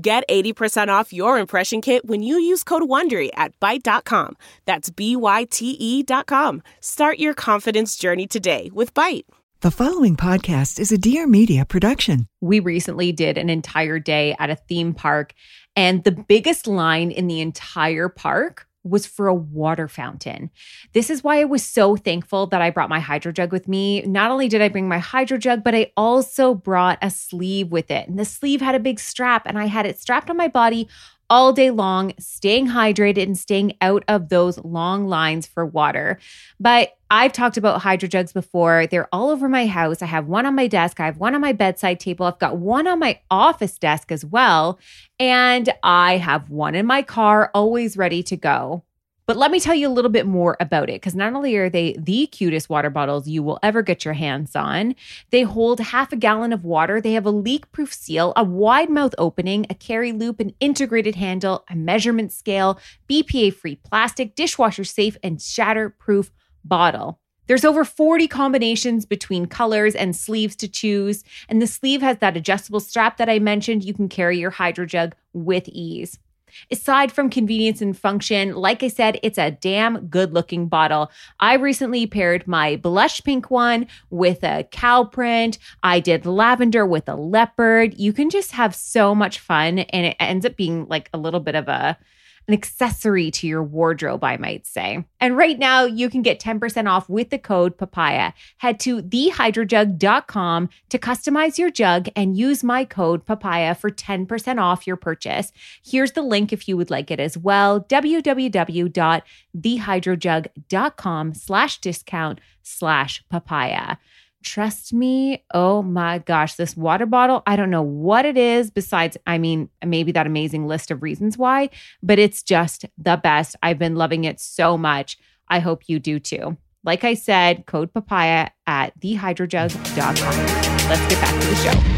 Get 80% off your impression kit when you use code WONDERY at Byte.com. That's B-Y-T-E dot com. Start your confidence journey today with Byte. The following podcast is a Dear Media production. We recently did an entire day at a theme park, and the biggest line in the entire park was for a water fountain. This is why I was so thankful that I brought my hydro jug with me. Not only did I bring my hydro jug, but I also brought a sleeve with it. And the sleeve had a big strap, and I had it strapped on my body all day long, staying hydrated and staying out of those long lines for water. But I've talked about hydro jugs before. They're all over my house. I have one on my desk, I have one on my bedside table, I've got one on my office desk as well. And I have one in my car, always ready to go. But let me tell you a little bit more about it because not only are they the cutest water bottles you will ever get your hands on, they hold half a gallon of water. They have a leak proof seal, a wide mouth opening, a carry loop, an integrated handle, a measurement scale, BPA free plastic, dishwasher safe, and shatter proof bottle. There's over 40 combinations between colors and sleeves to choose. And the sleeve has that adjustable strap that I mentioned. You can carry your hydro jug with ease. Aside from convenience and function, like I said, it's a damn good looking bottle. I recently paired my blush pink one with a cow print. I did lavender with a leopard. You can just have so much fun, and it ends up being like a little bit of a an accessory to your wardrobe, I might say. And right now, you can get 10% off with the code papaya. Head to thehydrojug.com to customize your jug and use my code papaya for 10% off your purchase. Here's the link if you would like it as well www.thehydrojug.com slash discount slash papaya. Trust me, oh my gosh, this water bottle, I don't know what it is besides, I mean, maybe that amazing list of reasons why, but it's just the best. I've been loving it so much. I hope you do too. Like I said, code papaya at thehydrojug.com. Let's get back to the show.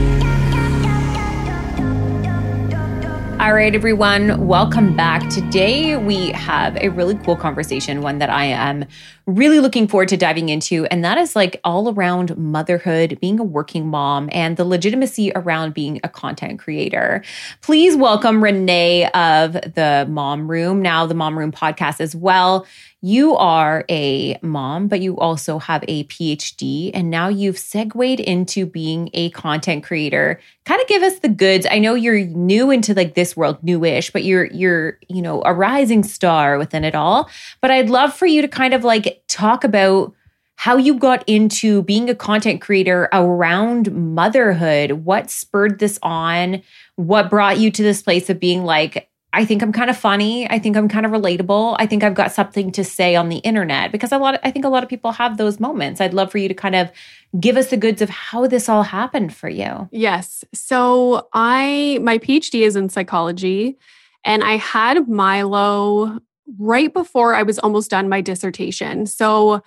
All right, everyone, welcome back. Today we have a really cool conversation, one that I am really looking forward to diving into. And that is like all around motherhood, being a working mom, and the legitimacy around being a content creator. Please welcome Renee of the Mom Room, now the Mom Room podcast as well. You are a mom, but you also have a PhD, and now you've segued into being a content creator. Kind of give us the goods. I know you're new into like this world, newish, but you're you're you know a rising star within it all. But I'd love for you to kind of like talk about how you got into being a content creator around motherhood. What spurred this on? What brought you to this place of being like, I think I'm kind of funny. I think I'm kind of relatable. I think I've got something to say on the internet because a lot of, I think a lot of people have those moments. I'd love for you to kind of give us the goods of how this all happened for you. Yes. So I my PhD is in psychology and I had Milo right before I was almost done my dissertation. So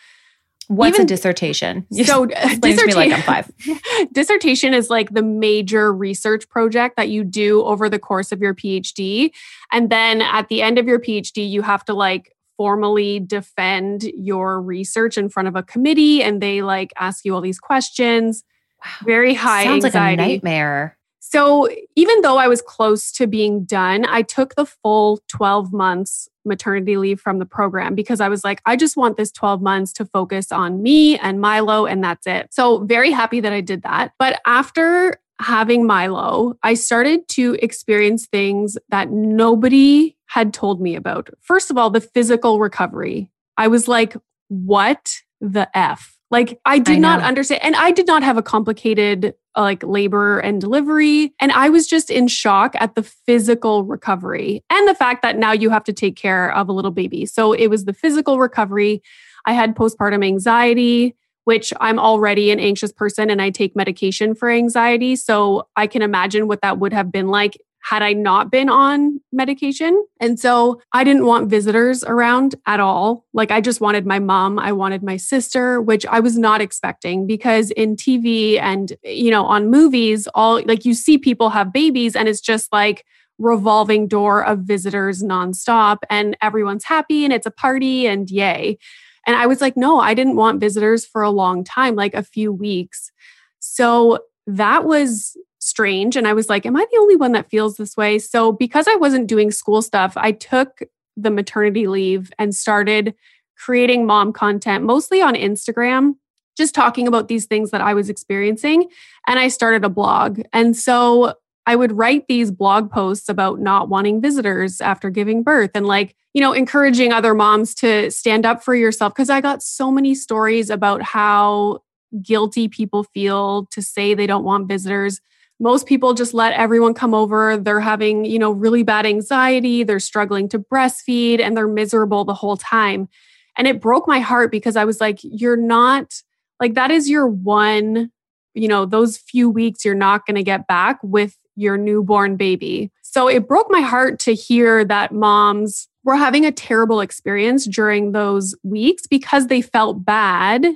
What's Even, a dissertation? You so uh, to me like I'm five. dissertation is like the major research project that you do over the course of your PhD. And then at the end of your PhD, you have to like formally defend your research in front of a committee and they like ask you all these questions. Wow. Very high Sounds anxiety. like a nightmare. So even though I was close to being done, I took the full 12 months maternity leave from the program because I was like, I just want this 12 months to focus on me and Milo, and that's it. So, very happy that I did that. But after having Milo, I started to experience things that nobody had told me about. First of all, the physical recovery. I was like, what the F? Like, I did I not understand. And I did not have a complicated uh, like labor and delivery. And I was just in shock at the physical recovery and the fact that now you have to take care of a little baby. So it was the physical recovery. I had postpartum anxiety which I'm already an anxious person and I take medication for anxiety. So I can imagine what that would have been like had I not been on medication. And so I didn't want visitors around at all. Like I just wanted my mom, I wanted my sister, which I was not expecting because in TV and you know on movies all like you see people have babies and it's just like revolving door of visitors nonstop and everyone's happy and it's a party and yay. And I was like, no, I didn't want visitors for a long time, like a few weeks. So that was strange. And I was like, am I the only one that feels this way? So because I wasn't doing school stuff, I took the maternity leave and started creating mom content, mostly on Instagram, just talking about these things that I was experiencing. And I started a blog. And so I would write these blog posts about not wanting visitors after giving birth and like, you know, encouraging other moms to stand up for yourself. Cause I got so many stories about how guilty people feel to say they don't want visitors. Most people just let everyone come over. They're having, you know, really bad anxiety. They're struggling to breastfeed and they're miserable the whole time. And it broke my heart because I was like, you're not like, that is your one, you know, those few weeks you're not going to get back with your newborn baby. So it broke my heart to hear that moms were having a terrible experience during those weeks because they felt bad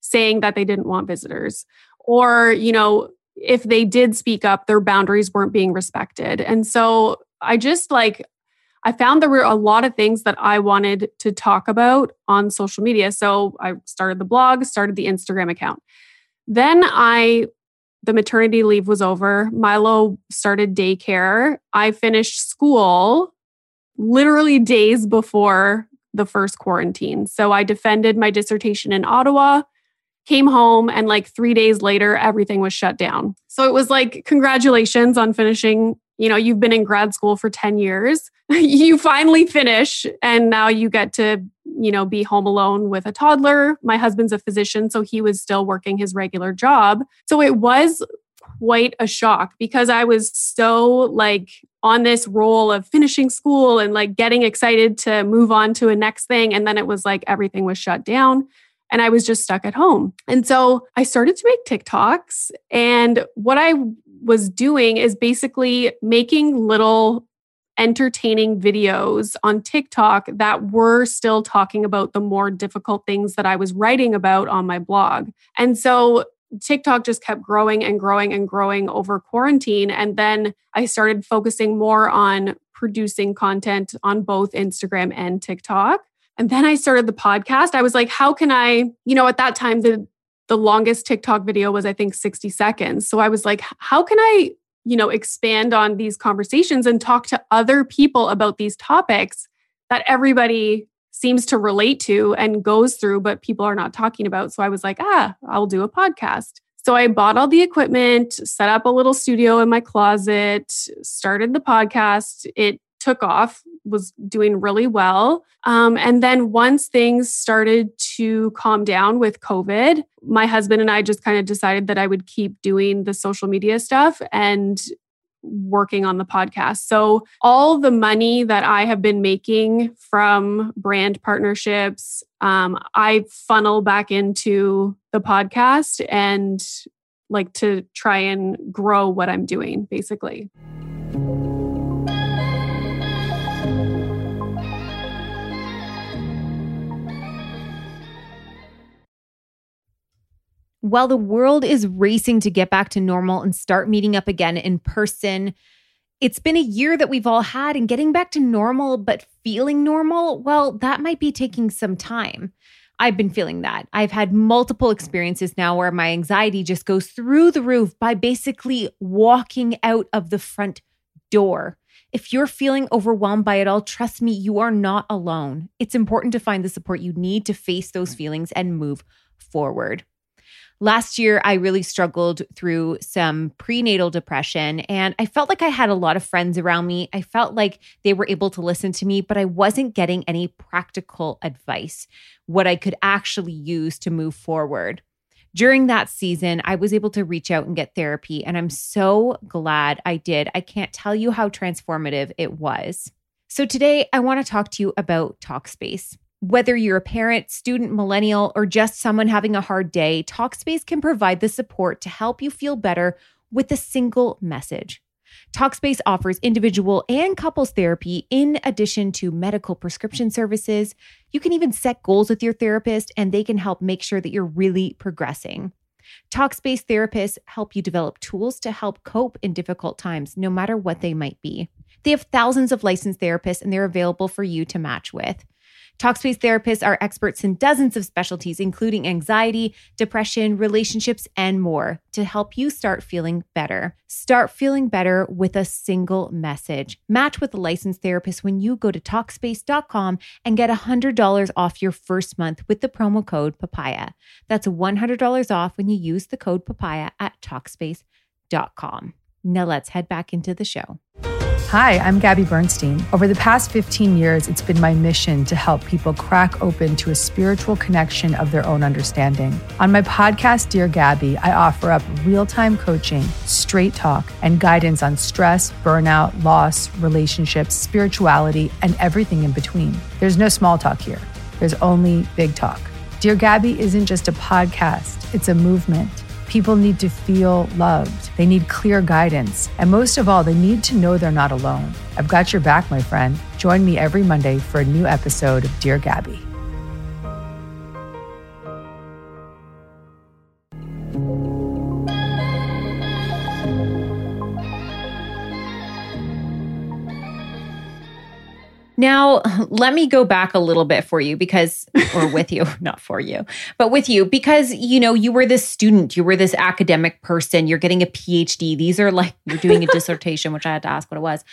saying that they didn't want visitors. Or, you know, if they did speak up, their boundaries weren't being respected. And so I just like, I found there were a lot of things that I wanted to talk about on social media. So I started the blog, started the Instagram account. Then I the maternity leave was over. Milo started daycare. I finished school literally days before the first quarantine. So I defended my dissertation in Ottawa, came home, and like three days later, everything was shut down. So it was like, congratulations on finishing. You know, you've been in grad school for 10 years. you finally finish, and now you get to you know, be home alone with a toddler. My husband's a physician, so he was still working his regular job. So it was quite a shock because I was so like on this roll of finishing school and like getting excited to move on to a next thing. And then it was like everything was shut down and I was just stuck at home. And so I started to make TikToks. And what I was doing is basically making little entertaining videos on TikTok that were still talking about the more difficult things that I was writing about on my blog. And so TikTok just kept growing and growing and growing over quarantine. And then I started focusing more on producing content on both Instagram and TikTok. And then I started the podcast. I was like, how can I, you know, at that time, the the longest TikTok video was, I think, 60 seconds. So I was like, how can I you know expand on these conversations and talk to other people about these topics that everybody seems to relate to and goes through but people are not talking about so i was like ah i'll do a podcast so i bought all the equipment set up a little studio in my closet started the podcast it took off, was doing really well. Um, and then once things started to calm down with COVID, my husband and I just kind of decided that I would keep doing the social media stuff and working on the podcast. So, all the money that I have been making from brand partnerships, um, I funnel back into the podcast and like to try and grow what I'm doing, basically. While the world is racing to get back to normal and start meeting up again in person, It's been a year that we've all had, and getting back to normal, but feeling normal, well, that might be taking some time. I've been feeling that. I've had multiple experiences now where my anxiety just goes through the roof by basically walking out of the front door. If you're feeling overwhelmed by it all, trust me, you are not alone. It's important to find the support you need to face those feelings and move forward. Last year, I really struggled through some prenatal depression, and I felt like I had a lot of friends around me. I felt like they were able to listen to me, but I wasn't getting any practical advice, what I could actually use to move forward. During that season, I was able to reach out and get therapy, and I'm so glad I did. I can't tell you how transformative it was. So, today I want to talk to you about Talkspace. Whether you're a parent, student, millennial, or just someone having a hard day, Talkspace can provide the support to help you feel better with a single message. Talkspace offers individual and couples therapy in addition to medical prescription services. You can even set goals with your therapist, and they can help make sure that you're really progressing. Talkspace therapists help you develop tools to help cope in difficult times, no matter what they might be. They have thousands of licensed therapists, and they're available for you to match with. Talkspace therapists are experts in dozens of specialties, including anxiety, depression, relationships, and more, to help you start feeling better. Start feeling better with a single message. Match with a licensed therapist when you go to Talkspace.com and get $100 off your first month with the promo code PAPAYA. That's $100 off when you use the code PAPAYA at Talkspace.com. Now let's head back into the show. Hi, I'm Gabby Bernstein. Over the past 15 years, it's been my mission to help people crack open to a spiritual connection of their own understanding. On my podcast, Dear Gabby, I offer up real time coaching, straight talk, and guidance on stress, burnout, loss, relationships, spirituality, and everything in between. There's no small talk here, there's only big talk. Dear Gabby isn't just a podcast, it's a movement. People need to feel loved. They need clear guidance. And most of all, they need to know they're not alone. I've got your back, my friend. Join me every Monday for a new episode of Dear Gabby. Now, let me go back a little bit for you because, or with you, not for you, but with you, because, you know, you were this student, you were this academic person, you're getting a PhD. These are like, you're doing a dissertation, which I had to ask what it was.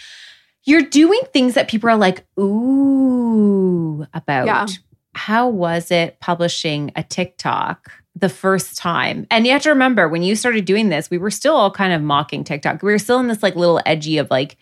You're doing things that people are like, ooh, about. Yeah. How was it publishing a TikTok? the first time. And you have to remember when you started doing this, we were still all kind of mocking TikTok. We were still in this like little edgy of like,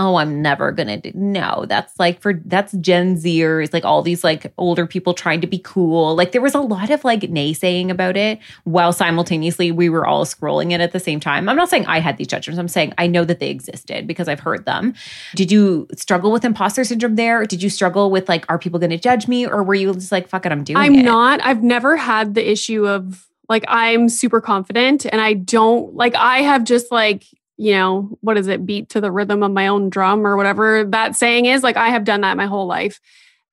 oh, I'm never gonna do no, that's like for that's Gen Zers, like all these like older people trying to be cool. Like there was a lot of like naysaying about it while simultaneously we were all scrolling it at the same time. I'm not saying I had these judgments, I'm saying I know that they existed because I've heard them. Did you struggle with imposter syndrome there? Did you struggle with like, are people gonna judge me? Or were you just like, fuck it, I'm doing it? I'm not. I've never had the issue of like I'm super confident and I don't like I have just like you know, what is it, beat to the rhythm of my own drum or whatever that saying is. Like, I have done that my whole life.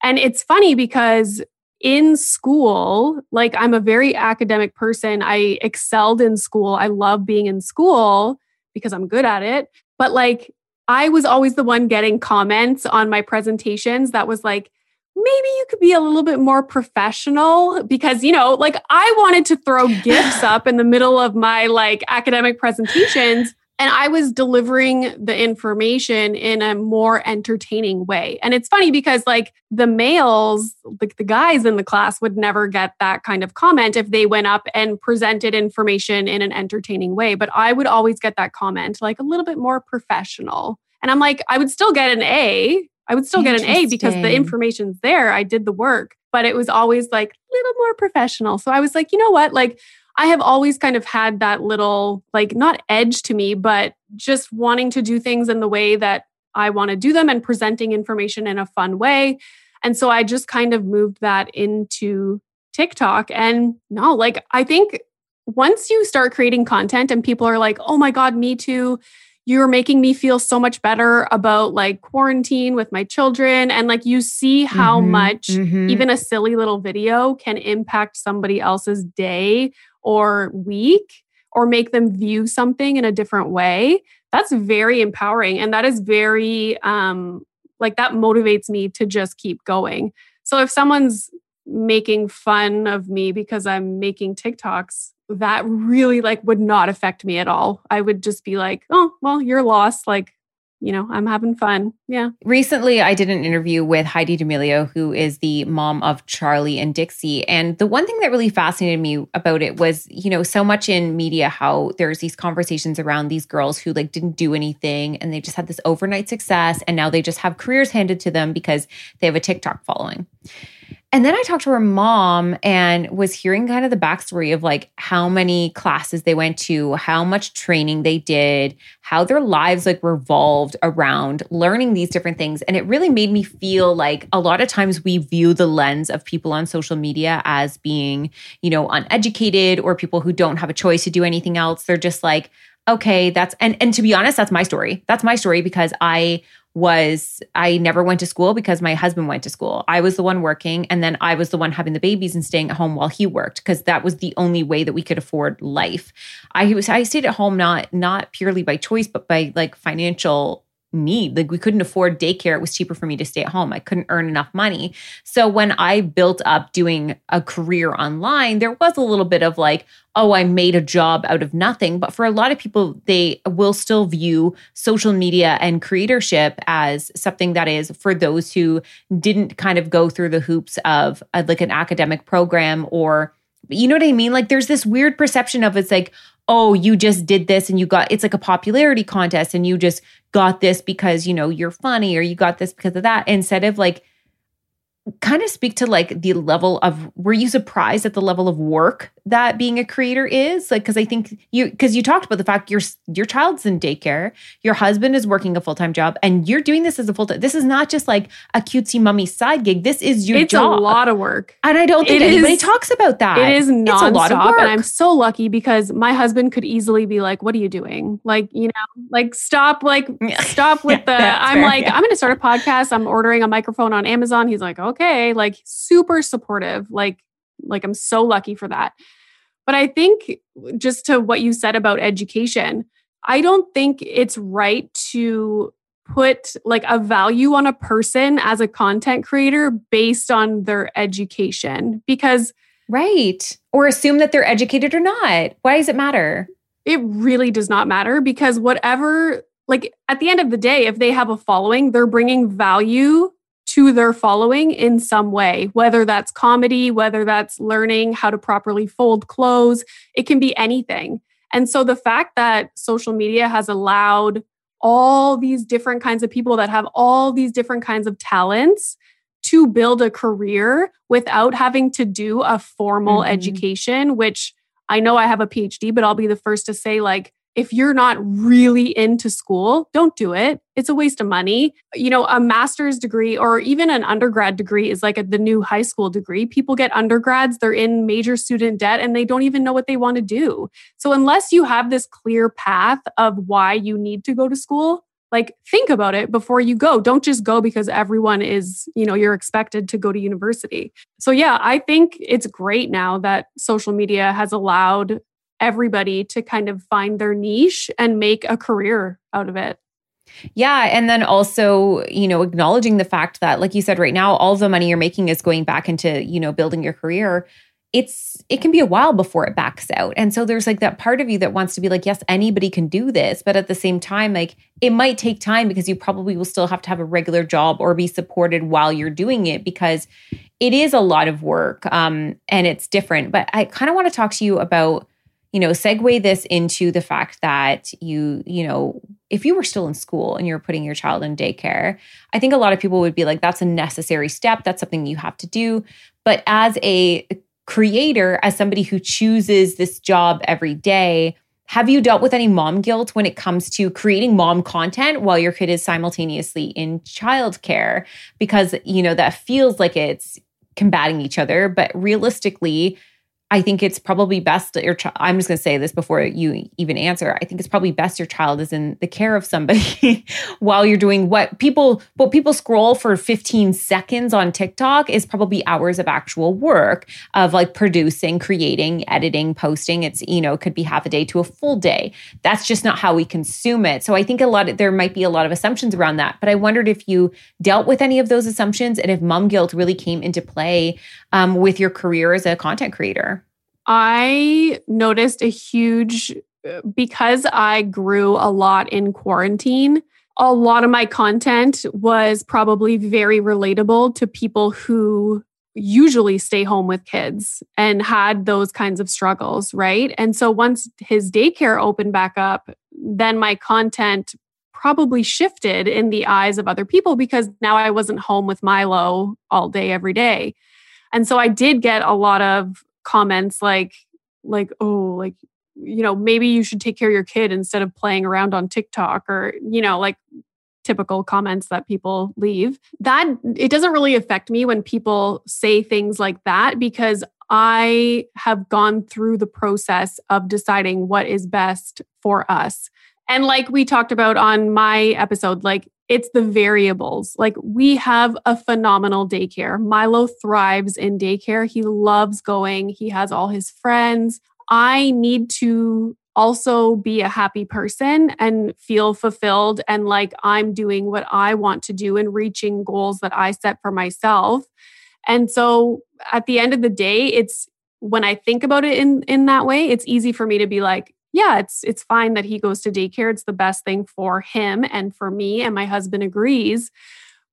And it's funny because in school, like, I'm a very academic person. I excelled in school. I love being in school because I'm good at it. But like, I was always the one getting comments on my presentations that was like, maybe you could be a little bit more professional because you know like i wanted to throw gifts up in the middle of my like academic presentations and I was delivering the information in a more entertaining way. And it's funny because like the males, like the guys in the class would never get that kind of comment if they went up and presented information in an entertaining way, but I would always get that comment like a little bit more professional. And I'm like I would still get an A. I would still get an A because the information's there. I did the work, but it was always like a little more professional. So I was like, you know what? Like I have always kind of had that little, like, not edge to me, but just wanting to do things in the way that I want to do them and presenting information in a fun way. And so I just kind of moved that into TikTok. And no, like, I think once you start creating content and people are like, oh my God, me too. You're making me feel so much better about like quarantine with my children. And like you see how Mhm, much mhm. even a silly little video can impact somebody else's day or week or make them view something in a different way. that's very empowering. And that is very um like that motivates me to just keep going. So if someone's making fun of me because i'm making tiktoks that really like would not affect me at all. I would just be like oh well you're lost. Like you know, I'm having fun. Yeah. Recently, I did an interview with Heidi D'Amelio, who is the mom of Charlie and Dixie. And the one thing that really fascinated me about it was, you know, so much in media how there's these conversations around these girls who like didn't do anything and they just had this overnight success. And now they just have careers handed to them because they have a TikTok following. And then I talked to her mom and was hearing kind of the backstory of like how many classes they went to, how much training they did, how their lives like revolved around learning these different things. And it really made me feel like a lot of times we view the lens of people on social media as being, you know, uneducated or people who don't have a choice to do anything else. They're just like, okay, that's and and to be honest, that's my story. That's my story because I was I never went to school because my husband went to school. I was the one working and then I was the one having the babies and staying at home while he worked because that was the only way that we could afford life. I was I stayed at home not not purely by choice but by like financial need. Like we couldn't afford daycare. It was cheaper for me to stay at home. I couldn't earn enough money. So when I built up doing a career online, there was a little bit of like, oh, I made a job out of nothing. But for a lot of people, they will still view social media and creatorship as something that is for those who didn't kind of go through the hoops of a, like an academic program or you know what I mean? Like there's this weird perception of it's like, oh, you just did this and you got it's like a popularity contest and you just got this because, you know, you're funny or you got this because of that instead of like kind of speak to like the level of were you surprised at the level of work that being a creator is like because i think you because you talked about the fact your your child's in daycare your husband is working a full-time job and you're doing this as a full-time this is not just like a cutesy mummy side gig this is your it's job a lot of work and i don't think It anybody is- talks about that It is it's a lot of work and I'm so lucky because my husband could easily be like, "What are you doing? Like, you know, like stop, like stop with the." I'm fair, like, yeah. I'm to start a podcast. I'm ordering a microphone on Amazon. He's like, "Okay," like super supportive. Like, like I'm so lucky for that. But I think just to what you said about education, I don't think it's right to put like a value on a person as a content creator based on their education because right or assume that they're educated or not why does it matter it really does not matter because whatever like at the end of the day if they have a following they're bringing value to their following in some way whether that's comedy whether that's learning how to properly fold clothes it can be anything and so the fact that social media has allowed all these different kinds of people that have all these different kinds of talents to build a career without having to do a formal Mhm. education which I know I have a PhD, but I'll be the first to say, like, if you're not really into school, don't do it. It's a waste of money. You know, a master's degree or even an undergrad degree is like a, the new high school degree. People get undergrads, they're in major student debt, and they don't even know what they want to do. So, unless you have this clear path of why you need to go to school, like think about it before you go don't just go because everyone is you know you're expected to go to university so yeah i think it's great now that social media has allowed everybody to kind of find their niche and make a career out of it Yeah. And then also, you know, acknowledging the fact that, like you said, right now, all the money you're making is going back into, you know, building your career. It's, it can be a while before it backs out. And so there's like that part of you that wants to be like, yes, anybody can do this. But at the same time, like it might take time because you probably will still have to have a regular job or be supported while you're doing it because it is a lot of work um, and it's different. But I kind of want to talk to you about, you know, segue this into the fact that you, you know, if you were still in school and you're putting your child in daycare, I think a lot of people would be like, that's a necessary step. That's something you have to do. But as a creator, as somebody who chooses this job every day, have you dealt with any mom guilt when it comes to creating mom content while your kid is simultaneously in childcare? Because, you know, that feels like it's combating each other. But realistically, I think it's probably best that your child, I'm just going to say this before you even answer. I think it's probably best your child is in the care of somebody while you're doing what people, what people scroll for 15 seconds on TikTok is probably hours of actual work of like producing, creating, editing, posting. It's, you know, could be half a day to a full day. That's just not how we consume it. So I think a lot of, there might be a lot of assumptions around that. But I wondered if you dealt with any of those assumptions and if mom guilt really came into play um, with your career as a content creator. I noticed a huge, uh, because I grew a lot in quarantine, a lot of my content was probably very relatable to people who usually stay home with kids and had those kinds of struggles, right? And so once his daycare opened back up, then my content probably shifted in the eyes of other people because now I wasn't home with Milo all day, every day. And so I did get a lot of comments like like oh like you know maybe you should take care of your kid instead of playing around on TikTok or you know like typical comments that people leave that it doesn't really affect me when people say things like that because I have gone through the process of deciding what is best for us. And like we talked about on my episode, like it's the variables. Like we have a phenomenal daycare. Milo thrives in daycare. He loves going, he has all his friends. I need to also be a happy person and feel fulfilled and like I'm doing what I want to do and reaching goals that I set for myself. And so at the end of the day, it's when I think about it in in that way, it's easy for me to be like, yeah, it's it's fine that he goes to daycare. It's the best thing for him and for me and my husband agrees.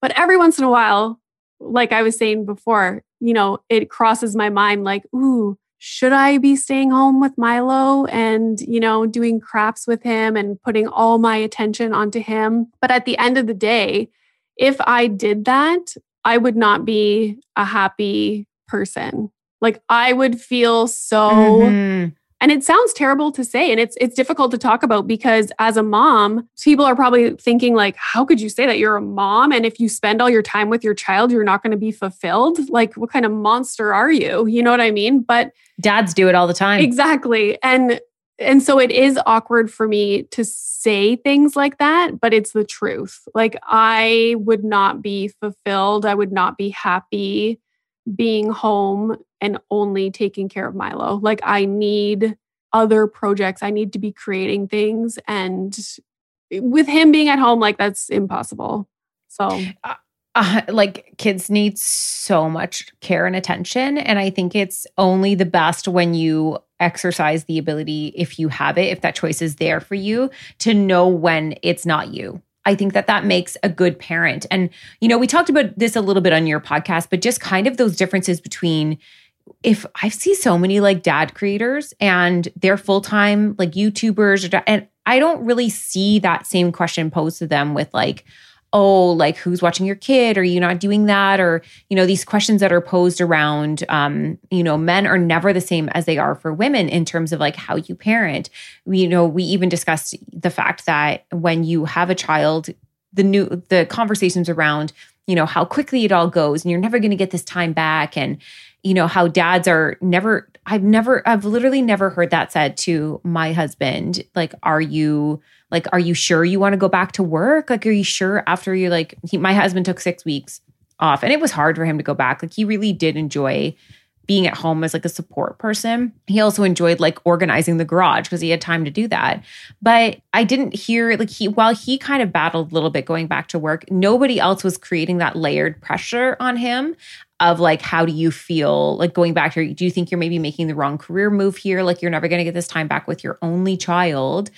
But every once in a while, like I was saying before, you know, it crosses my mind like, ooh, should I be staying home with Milo and, you know, doing craps with him and putting all my attention onto him? But at the end of the day, if I did that, I would not be a happy person. Like I would feel so mm-hmm and it sounds terrible to say and it's it's difficult to talk about because as a mom people are probably thinking like how could you say that? You're a mom and if you spend all your time with your child you're not going to be fulfilled? Like what kind of monster are you? You know what i mean? But dads do it all the time. Exactly. And and so it is awkward for me to say things like that but it's the truth. Like i would not be fulfilled. I would not be happy being home and only taking care of Milo. Like I need other projects. I need to be creating things and with him being at home like that's impossible. So uh, uh, like kids need so much care and attention and I think it's only the best when you exercise the ability if you have it if that choice is there for you to know when it's not you I think that that makes a good parent. And, you know, we talked about this a little bit on your podcast, but just kind of those differences between if I see so many like dad creators and they're full time like YouTubers, and I don't really see that same question posed to them with like, oh, like who's watching your kid? Are you not doing that? Or, you know, these questions that are posed around, um, you know, men are never the same as they are for women in terms of like how you parent. We, you know, we even discussed the fact that when you have a child, the new, the conversations around, you know, how quickly it all goes and you're never going to get this time back. And, you know, how dads are never, I've never, I've literally never heard that said to my husband. Like, are you, like are you sure you want to go back to work like are you sure after you like he, my husband took six weeks off and it was hard for him to go back like he really did enjoy being at home as like a support person. He also enjoyed like organizing the garage because he had time to do that. But I didn't hear like he while he kind of battled a little bit going back to work, nobody else was creating that layered pressure on him of like how do you feel like going back here do you think you're maybe making the wrong career move here like you're never going to get this time back with your only child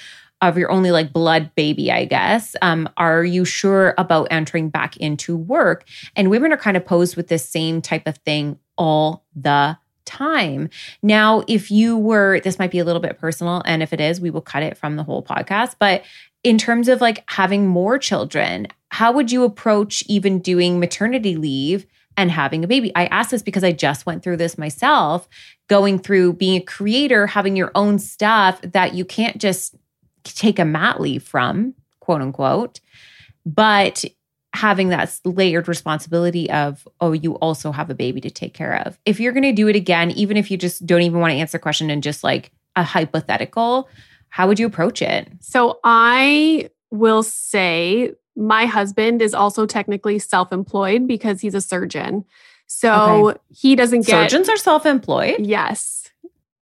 of your only like blood baby, I guess. Um, are you sure about entering back into work? And women are kind of posed with this same type of thing all the time. Now, if you were, this might be a little bit personal, and if it is, we will cut it from the whole podcast. But in terms of like having more children, how would you approach even doing maternity leave and having a baby? I ask this because I just went through this myself, going through being a creator, having your own stuff that you can't just take a mat leave from, quote unquote. But having that layered responsibility of, oh, you also have a baby to take care of. If you're going to do it again, even if you just don't even want to answer a question and just like a hypothetical, how would you approach it? So I will say my husband is also technically self employed because he's a surgeon. So okay. he doesn't get. Surgeons are self employed? Yes.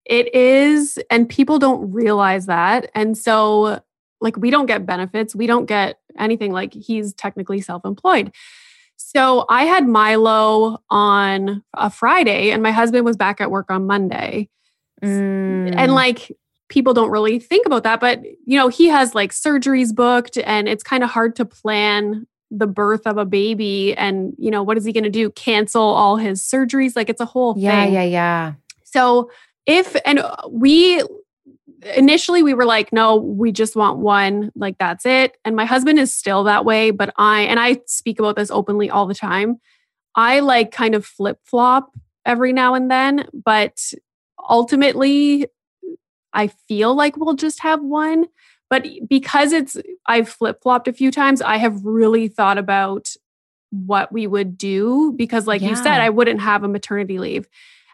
It is. And people don't realize that. And so, like, we don't get benefits. We don't get anything. Like, he's technically self employed. So I had Milo on a Friday, and my husband was back at work on Monday. Mm. And like, people don't really think about that. But, you know, he has like surgeries booked, and it's kind of hard to plan the birth of a baby. And, you know, what is he going to do? Cancel all his surgeries? Like, it's a whole yeah, thing. Yeah, yeah, yeah. So if, and uh, we, initially we were like no we just want one like that's it and my husband is still that way but i and i speak about this openly all the time i like kind of flip flop every now and then but ultimately I feel like we'll just have one. But because it's, I've flip flopped a few times, I have really thought about what we would do because, like yeah. you said, I wouldn't have a maternity leave.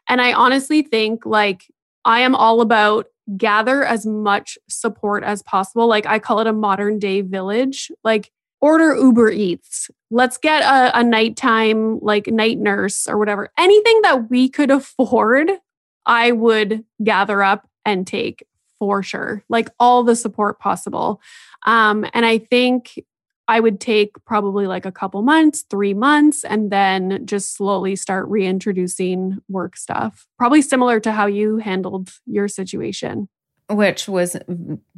And I honestly think, like, I am all about gather as much support as possible. Like, I call it a modern day village. Like, order Uber Eats. Let's get a, a nighttime, like, night nurse or whatever. Anything that we could afford, I would gather up and take for sure, like all the support possible. Um, and I think I would take probably like a couple months, three months, and then just slowly start reintroducing work stuff. Probably similar to how you handled your situation which was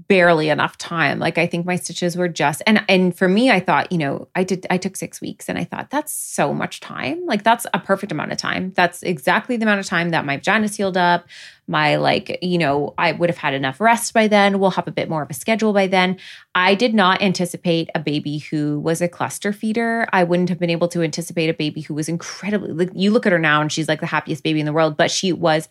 barely enough time. Like i think my stitches were just and and for me i thought you know i did i took 6 weeks and i thought that's so much time. Like that's a perfect amount of time. That's exactly the amount of time that my vagina healed up. My like you know i would have had enough rest by then. We'll have a bit more of a schedule by then. I did not anticipate a baby who was a cluster feeder. I wouldn't have been able to anticipate a baby who was incredibly like you look at her now and she's like the happiest baby in the world but she was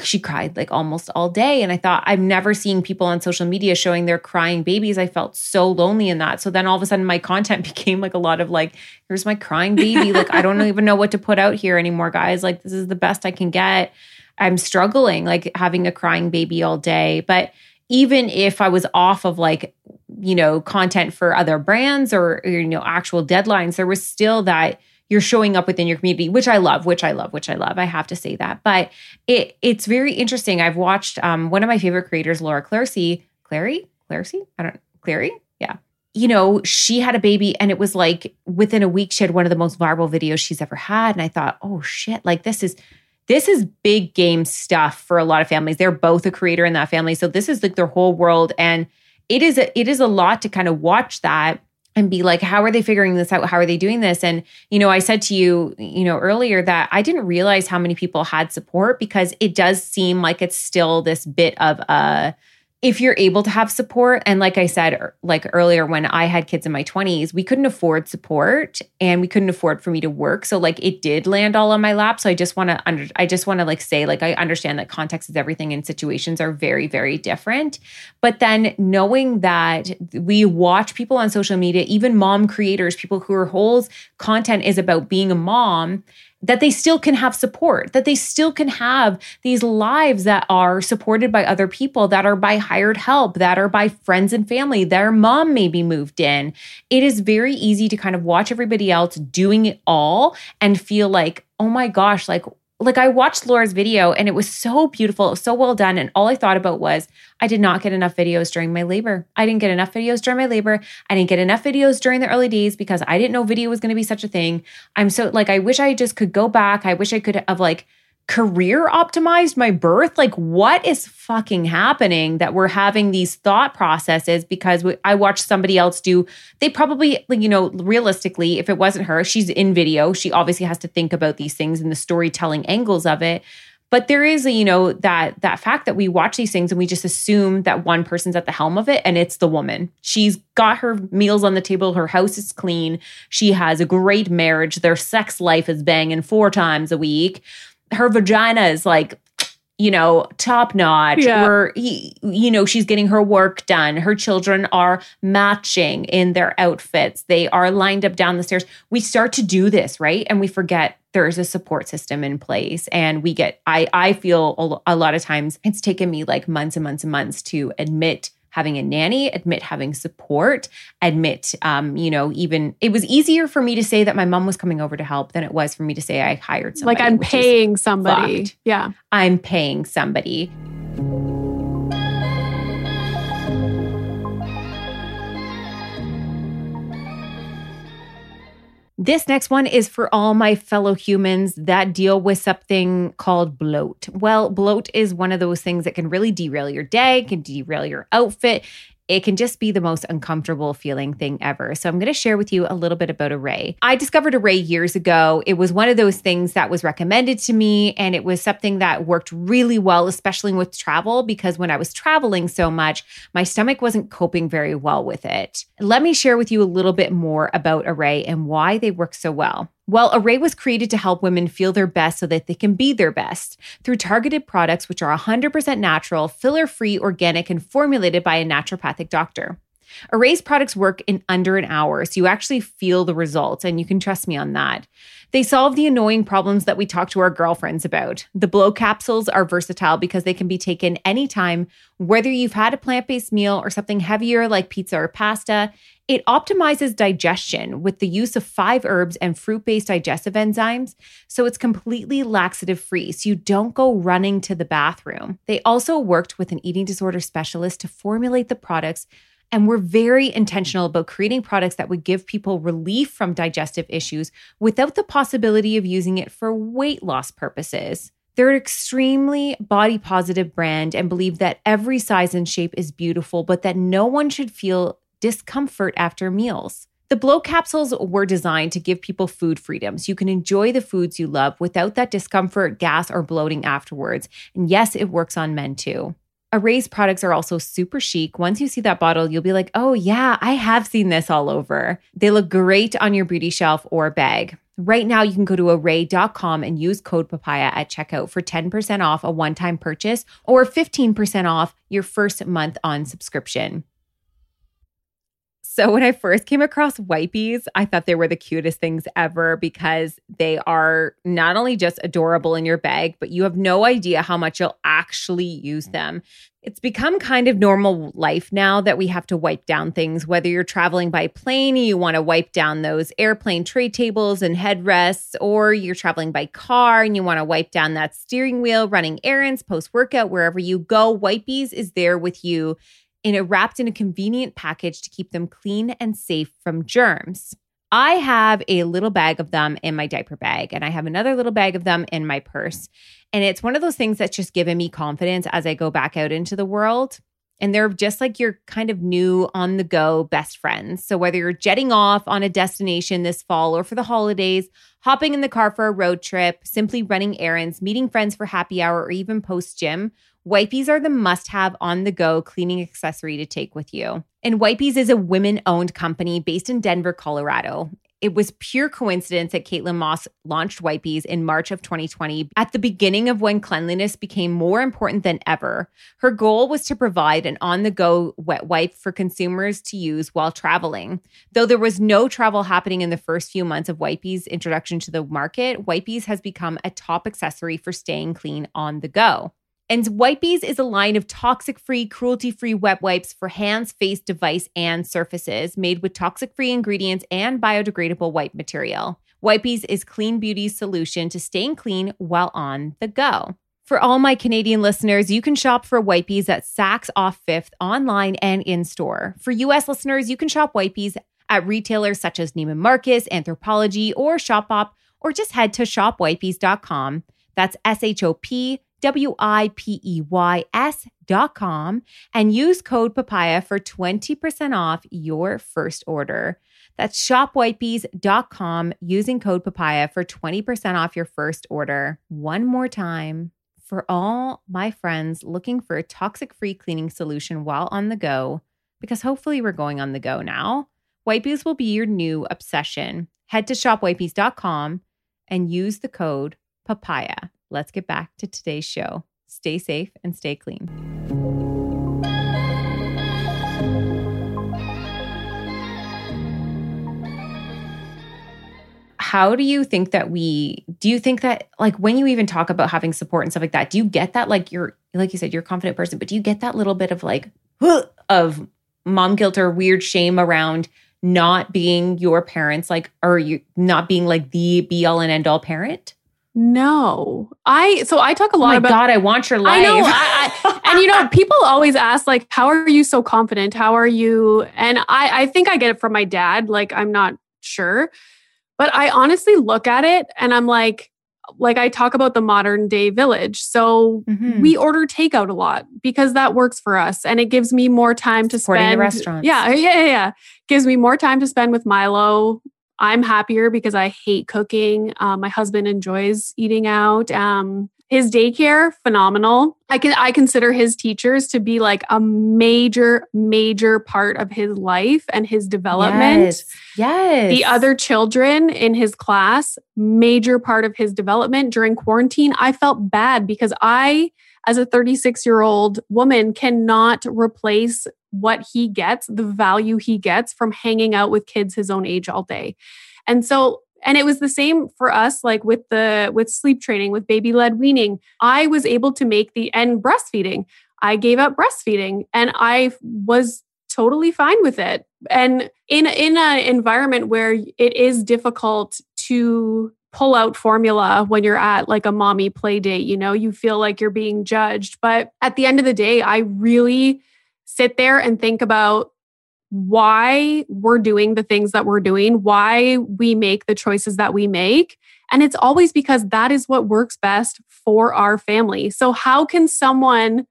she cried like almost all day. And I thought, I'm never seeing people on social media showing their crying babies. I felt so lonely in that. So then all of a sudden, my content became like a lot of like, here's my crying baby. like, I don't even know what to put out here anymore, guys. Like, this is the best I can get. I'm struggling, like having a crying baby all day. But even if I was off of like, you know, content for other brands or, or you know, actual deadlines, there was still that you're showing up within your community, which I love, which I love, which I love. I have to say that. But it it's very interesting. I've watched um, one of my favorite creators, Laura Clarcy, Clary, Clarcy, I don't Clary, yeah. You know, she had a baby and it was like within a week she had one of the most viral videos she's ever had. And I thought, oh shit, like this is this is big game stuff for a lot of families. They're both a creator in that family. So this is like their whole world. And it is a, it is a lot to kind of watch that and be like how are they figuring this out? How are they doing this? And you know i said to you you know earlier that i didn't realize how many people had support because it does seem like it's still this bit of a if you're able to have support and like i said er, like earlier when i had kids in my 20s we couldn't afford support and we couldn't afford for me to work. So like it did land all on my lap. So i just want to under i just want to like say like i understand that context is everything and situations are very very different. But then knowing that we watch people on social media even mom creators people who are whole content is about being a mom that they still can have support, that they still can have these lives that are supported by other people, that are by hired help, that are by friends and family. Their mom maybe moved in. It is very easy to kind of watch everybody else doing it all and feel like, oh my gosh, like like I watched Laura's video and it was so beautiful, so well done. And all I thought about was I did not get enough videos during my labor. I didn't get enough videos during my labor. I didn't get enough videos during the early days because I didn't know video was going to be such a thing. I'm so like, I wish I just could go back. I wish I could have like career optimized my birth? Like, what is fucking happening that we're having these thought processes because we, I watched somebody else do, they probably, you know, realistically, if it wasn't her, she's in video. She obviously has to think about these things and the storytelling angles of it. But there is a, you know, that that fact that we watch these things and we just assume that one person's at the helm of it and it's the woman. She's got her meals on the table, her house is clean, she has a great marriage, their sex life is banging four times a week her vagina is like you know, top notch. Yeah. We're, you know, she's getting her work done. Her children are matching in their outfits. They are lined up down the stairs. We start to do this, right? And we forget there is a support system in place. And we get, I, I feel a lot of times it's taken me like months and months and months to admit having a nanny, admit having support, admit, um, you know, even it was easier for me to say that my mom was coming over to help than it was for me to say I hired somebody. like I'm paying somebody. fucked. Yeah. I'm paying somebody. This next one is for all my fellow humans that deal with something called bloat. Well, bloat is one of those things that can really derail your day, can derail your outfit. It can just be the most uncomfortable feeling thing ever. So, I'm going to share with you a little bit about Arrae. I discovered Arrae years ago. It was one of those things that was recommended to me, and it was something that worked really well, especially with travel, because when I was traveling so much, my stomach wasn't coping very well with it. Let me share with you a little bit more about Arrae and why they work so well. Well, Arrae was created to help women feel their best so that they can be their best through targeted products which are 100% natural, filler free, organic, and formulated by a naturopathic doctor. Arrae's products work in under an hour, so you actually feel the results, and you can trust me on that. They solve the annoying problems that we talk to our girlfriends about. The Bloat capsules are versatile because they can be taken anytime, whether you've had a plant based meal or something heavier like pizza or pasta. It optimizes digestion with the use of five herbs and fruit based digestive enzymes, so it's completely laxative free, so you don't go running to the bathroom. They also worked with an eating disorder specialist to formulate the products and we're very intentional about creating products that would give people relief from digestive issues without the possibility of using it for weight loss purposes. They're an extremely body positive brand and believe that every size and shape is beautiful, but that no one should feel discomfort after meals. The Bloat capsules were designed to give people food freedom so you can enjoy the foods you love without that discomfort, gas, or bloating afterwards. And yes, it works on men too. Arrae's products are also super chic. Once you see that bottle, you'll be like, oh, yeah, I have seen this all over. They look great on your beauty shelf or bag. Right now, you can go to arrae.com and use code papaya at checkout for 10% off a one time purchase or 15% off your first month on subscription. So, when I first came across Wipeys, I thought they were the cutest things ever because they are not only just adorable in your bag, but you have no idea how much you'll actually use them. It's become kind of normal life now that we have to wipe down things, whether you're traveling by plane you want to wipe down those airplane tray tables and headrests, or you're traveling by car and you want to wipe down that steering wheel, running errands, post workout, wherever you go. Wipeys is there with you in wrapped in a convenient package to keep them clean and safe from germs. I have a little bag of them in my diaper bag, and I have another little bag of them in my purse. And it's one of those things that's just given me confidence as I go back out into the world. And they're just like your kind of new on the go best friends. So, whether you're jetting off on a destination this fall or for the holidays, hopping in the car for a road trip, simply running errands, meeting friends for happy hour, or even post gym, Wipeys are the must have on the go cleaning accessory to take with you. And Wipeys is a women owned company based in Denver, Colorado. It was pure coincidence that Caitlin Moss launched Wipeys in March of 2020 at the beginning of when cleanliness became more important than ever. Her goal was to provide an on the go wet wipe for consumers to use while traveling. Though there was no travel happening in the first few months of Wipeys' introduction to the market, Wipies has become a top accessory for staying clean on the go. And Wipeys is a line of toxic free, cruelty free wet wipes for hands, face, device, and surfaces made with toxic free ingredients and biodegradable wipe material. Wipeys is Clean Beauty's solution to staying clean while on the go. For all my Canadian listeners, you can shop for Wipeys at Saks Off Fifth online and in store. For US listeners, you can shop Wipeys at retailers such as Neiman Marcus, Anthropologie, or Shopbop, or just head to shopwipeys.com. That's S H O P W I P E Y S dot com and use code papaya for 20% off your first order. That's shopwipeys.com using code papaya for 20% off your first order. One more time. For all my friends looking for a toxic free cleaning solution while on the go, because hopefully we're going on the go now, Wipeys will be your new obsession. Head to shopwipeys.com and use the code papaya. Let's get back to today's show. stay safe and stay clean. how do you think that we do you think that like when you even talk about having support and stuff like that do you get that like you're like you said you're a confident person but do you get that little bit of like of mom guilt or weird shame around not being your parents like or you not being like the be all and end all parent no, I so I talk a lot oh my about. God, I want your life. I know, I, I, and you know, people always ask like, "How are you so confident? How are you?" And I, I think I get it from my dad. Like, I'm not sure, but I honestly look at it and I'm like, like I talk about the modern day village. So mm-hmm. we order takeout a lot because that works for us and it gives me more time to Supporting spend. the restaurants. Yeah, yeah, yeah. Gives me more time to spend with Milo. I'm happier because I hate cooking. Um, my husband enjoys eating out. Um, his daycare, phenomenal. I can I consider his teachers to be like a major, major part of his life and his development. Yes. yes. The other children in his class, major part of his development during quarantine. I felt bad because I, as a 36 year old woman, cannot replace what he gets, the value he gets from hanging out with kids his own age all day. And so and it was the same for us like with the with sleep training with baby led weaning. I was able to make the and breastfeeding. I gave up breastfeeding and i was totally fine with it. And in in an environment where it is difficult to pull out formula when you're at like a mommy play date you know you feel like you're being judged but at the end of the day i really sit there and think about why we're doing the things that we're doing, why we make the choices that we make. And it's always because that is what works best for our family. So, how can someone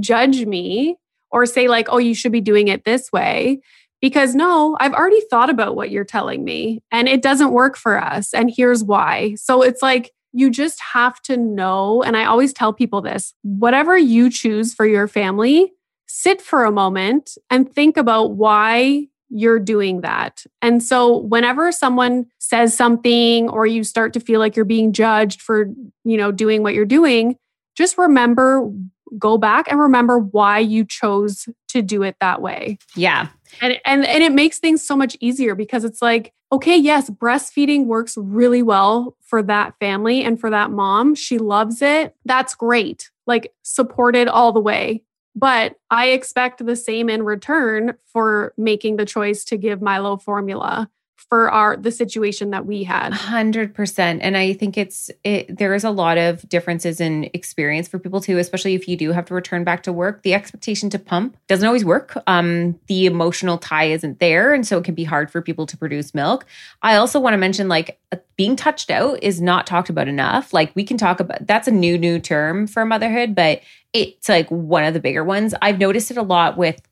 judge me or say, like, oh, you should be doing it this way? Because no, I've already thought about what you're telling me and it doesn't work for us. And here's why. So, it's like, you just have to know. And I always tell people this whatever you choose for your family, sit for a moment and think about why you're doing that. And so whenever someone says something or you start to feel like you're being judged for, you know, doing what you're doing, just remember go back and remember why you chose to do it that way. Yeah. And and and it makes things so much easier because it's like okay, yes, breastfeeding works really well for that family and for that mom. She loves it. That's great. Like supported all the way. But I expect the same in return for making the choice to give Milo formula for our the situation that we had. 100% and i think it's it, there is a lot of differences in experience for people too especially if you do have to return back to work. The expectation to pump doesn't always work. Um the emotional tie isn't there and so it can be hard for people to produce milk. I also want to mention like uh, being touched out is not talked about enough. Like we can talk about that's a new new term for motherhood but it's like one of the bigger ones. I've noticed it a lot with,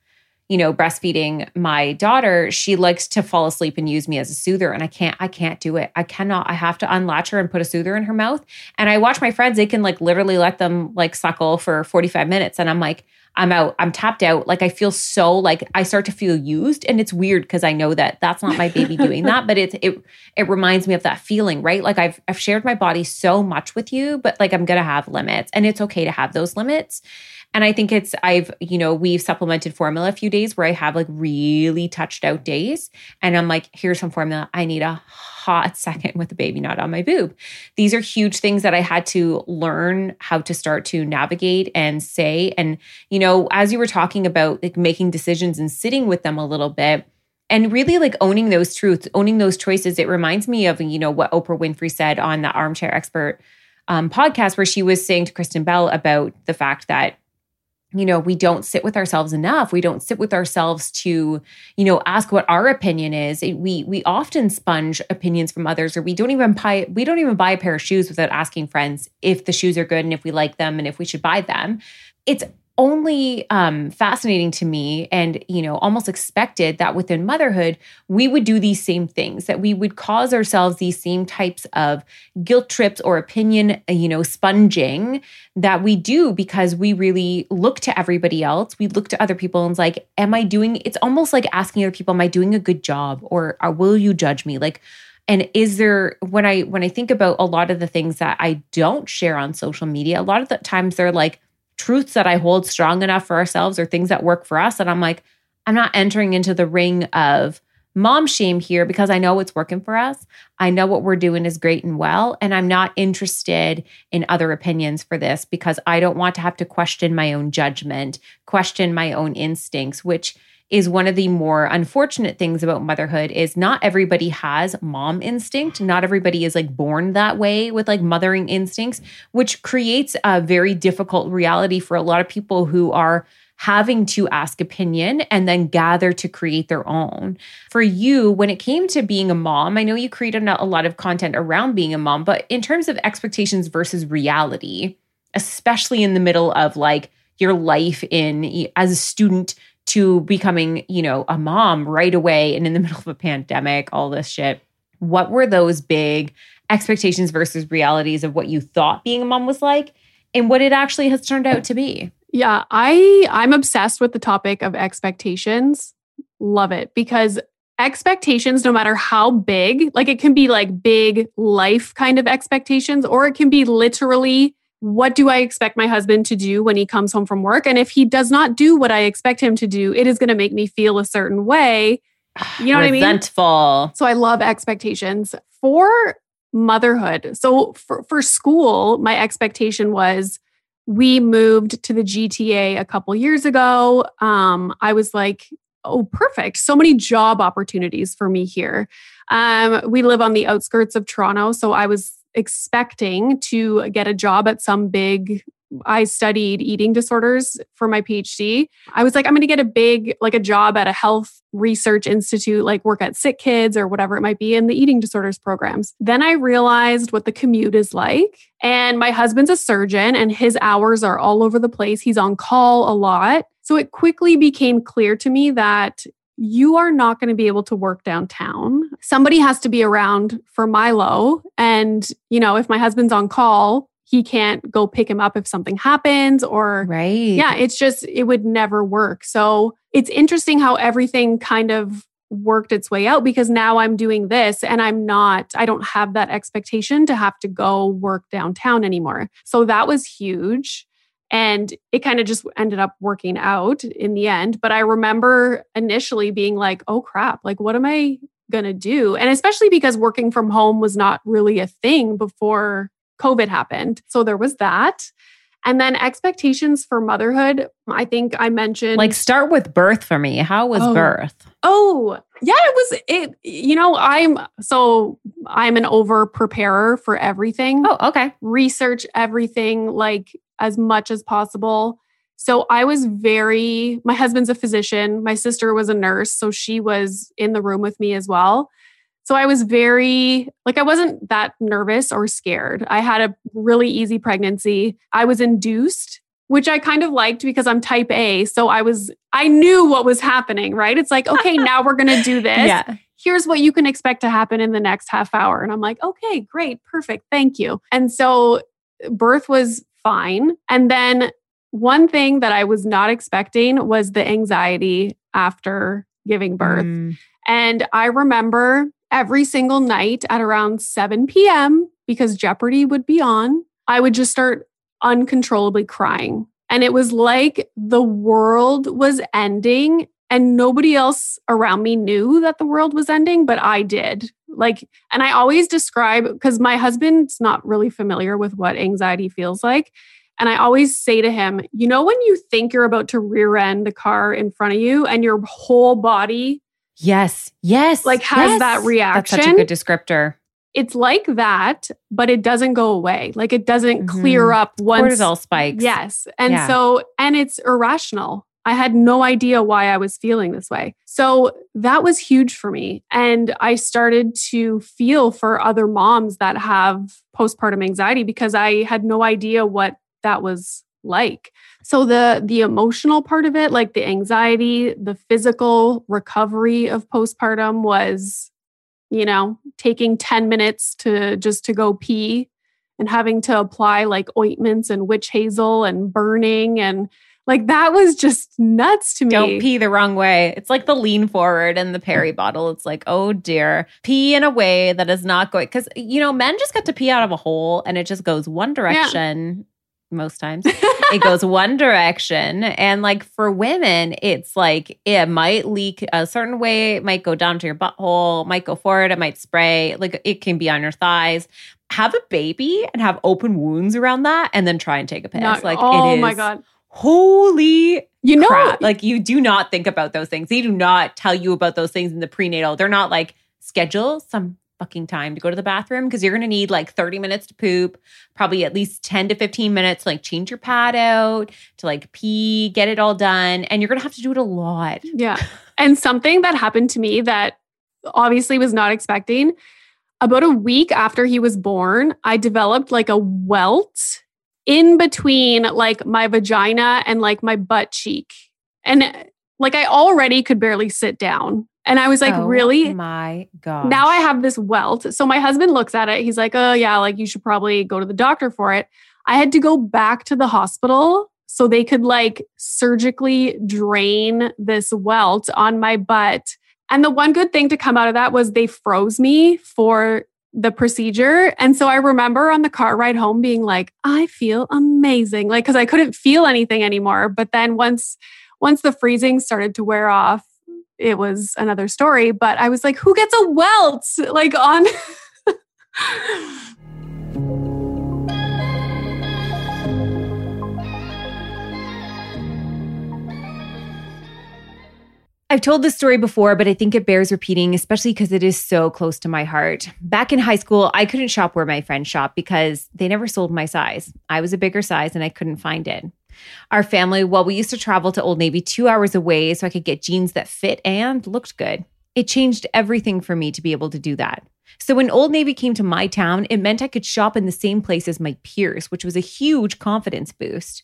you know, breastfeeding my daughter. She likes to fall asleep and use me as a soother. And I can't, I can't do it. I cannot. I have to unlatch her and put a soother in her mouth. And I watch my friends, they can like literally let them like suckle for 45 minutes. And I'm like, I'm out. I'm tapped out. Like I feel so like I start to feel used, and it's weird because I know that that's not my baby doing that, but it it it reminds me of that feeling, right? Like I've I've shared my body so much with you, but like I'm gonna have limits, and it's okay to have those limits. And I think it's I've you know we've supplemented formula a few days where I have like really touched out days, and I'm like, here's some formula. I need a hot second with the baby not on my boob. These are huge things that I had to learn how to start to navigate and say. And, you know, as you were talking about like making decisions and sitting with them a little bit, and really like owning those truths, owning those choices. It reminds me of, you know, what Oprah Winfrey said on the Armchair Expert um, podcast, where she was saying to Kristen Bell about the fact that you know we don't sit with ourselves enough. We don't sit with ourselves to you know ask what our opinion is. We we often sponge opinions from others or we don't even buy we don't even buy a pair of shoes without asking friends if the shoes are good and if we like them and if we should buy them. It's only um, fascinating to me and you know almost expected that within motherhood we would do these same things that we would cause ourselves these same types of guilt trips or opinion uh, you know sponging that we do because we really look to everybody else. We look to other people and it's like am i doing it's almost like asking other people am i doing a good job or, or will you judge me? Like and is there when i when i think about a lot of the things that i don't share on social media a lot of the times they're like truths that I hold strong enough for ourselves or things that work for us. And I'm like, I'm not entering into the ring of mom shame here because I know what's working for us. I know what we're doing is great and well. And I'm not interested in other opinions for this because I don't want to have to question my own judgment, question my own instincts, which is one of the more unfortunate things about motherhood is not everybody has mom instinct not everybody is like born that way with like mothering instincts which creates a very difficult reality for a lot of people who are having to ask opinion and then gather to create their own. For you, when it came to being a mom, I know you created a lot of content around being a mom, but in terms of expectations versus reality, especially in the middle of like your life in as a student to becoming, you know, a mom right away and in the middle of a pandemic, all this shit. What were those big expectations versus realities of what you thought being a mom was like and what it actually has turned out to be? Yeah, I I'm obsessed with the topic of expectations. Love it because expectations no matter how big, like it can be like big life kind of expectations or it can be literally what do I expect my husband to do when he comes home from work and if he does not do what I expect him to do, it is going to make me feel a certain way. You know what I mean? Resentful. So I love expectations for motherhood. So for for school, my expectation was we moved to the GTA a couple years ago. Um, I was like, oh, perfect. So many job opportunities for me here. Um, we live on the outskirts of Toronto. So I was expecting to get a job at some big I studied eating disorders for my PhD. I was like, I'm going to get a big, like a job at a health research institute, like work at Sick Kids or whatever it might be in the eating disorders programs. Then I realized what the commute is like. And my husband's a surgeon and his hours are all over the place. He's on call a lot. So it quickly became clear to me that you are not going to be able to work downtown. Somebody has to be around for Milo. And, you know, if my husband's on call, he can't go pick him up if something happens or right yeah it's just it would never work so it's interesting how everything kind of worked its way out because now I'm doing this and I'm not, I don't have that expectation to have to go work downtown anymore. So that was huge. And it kind of just ended up working out in the end. But I remember initially being like, oh crap, like, what am I going to do? And especially because working from home was not really a thing before COVID happened. So there was that. And then expectations for motherhood. I think I mentioned like start with birth for me. How was oh. birth? Oh, yeah, it was it you know, I'm so I'm an over preparer for everything. Oh, okay. Research everything like as much as possible. So I was very my husband's a physician, my sister was a nurse, so she was in the room with me as well. So I was very, like, I wasn't that nervous or scared. I had a really easy pregnancy. I was induced, which I kind of liked because I'm type A. So I was, I knew what was happening, right? It's like, okay, now we're going to do this. Yeah. Here's what you can expect to happen in the next half hour. And I'm like, okay, great, perfect, thank you. And so birth was fine. And then one thing that I was not expecting was the anxiety after giving birth. Mm. And I remember every single night at around 7 p.m. because Jeopardy would be on, I would just start uncontrollably crying. And it was like the world was ending and nobody else around me knew that the world was ending, but I did. Like, and I always describe because my husband's not really familiar with what anxiety feels like. And I always say to him, you know, when you think you're about to rear end the car in front of you and your whole body Yes. Yes. Like has yes. that reaction. That's such a good descriptor. It's like that, but it doesn't go away. Like it doesn't mm-hmm. clear up once cortisol spikes. Yes. And yeah. so and it's irrational. I had no idea why I was feeling this way. So that was huge for me. And I started to feel for other moms that have postpartum anxiety because I had no idea what that was like. So the the emotional part of it, like the anxiety, the physical recovery of postpartum was you know, taking 10 minutes to just to go pee and having to apply like ointments and witch hazel and burning and like that was just nuts to me. Don't pee the wrong way. It's like the lean forward and the peri mm. bottle. It's like, oh dear, pee in a way that is not going because you know men just get to pee out of a hole and it just goes one direction most times. it goes one direction. And like for women, it's like it might leak a certain way, it might go down to your butthole, might go forward, it might spray, like it can be on your thighs. Have a baby and have open wounds around that and then try and take a piss. Not- like oh it is my God. holy You know, crap. Like you do not think about those things. They do not tell you about those things in the prenatal. They're not like schedule some fucking time to go to the bathroom because you're going to need like 30 minutes to poop, probably at least 10 to 15 minutes to like change your pad out, to like pee, get it all done, and you're going to have to do it a lot. Yeah. And something that happened to me that obviously was not expecting about a week after he was born, I developed like a welt in between like my vagina and like my butt cheek. And like I already could barely sit down. And I was like, Oh really? My God. Now I have this welt. So my husband looks at it. He's like, oh, yeah, like you should probably go to the doctor for it. I had to go back to the hospital so they could like surgically drain this welt on my butt. And the one good thing to come out of that was they froze me for the procedure. And so I remember on the car ride home being like, I feel amazing. Like, cause I couldn't feel anything anymore. But then once, once the freezing started to wear off, it was another story. But I was like, who gets a welt? Like on. I've told this story before, but I think it bears repeating, especially because it is so close to my heart. Back in high school, I couldn't shop where my friends shop because they never sold my size. I was a bigger size and I couldn't find it. Our family, well, we used to travel to Old Navy two hours away so I could get jeans that fit and looked good. It changed everything for me to be able to do that. So when Old Navy came to my town, it meant I could shop in the same place as my peers, which was a huge confidence boost.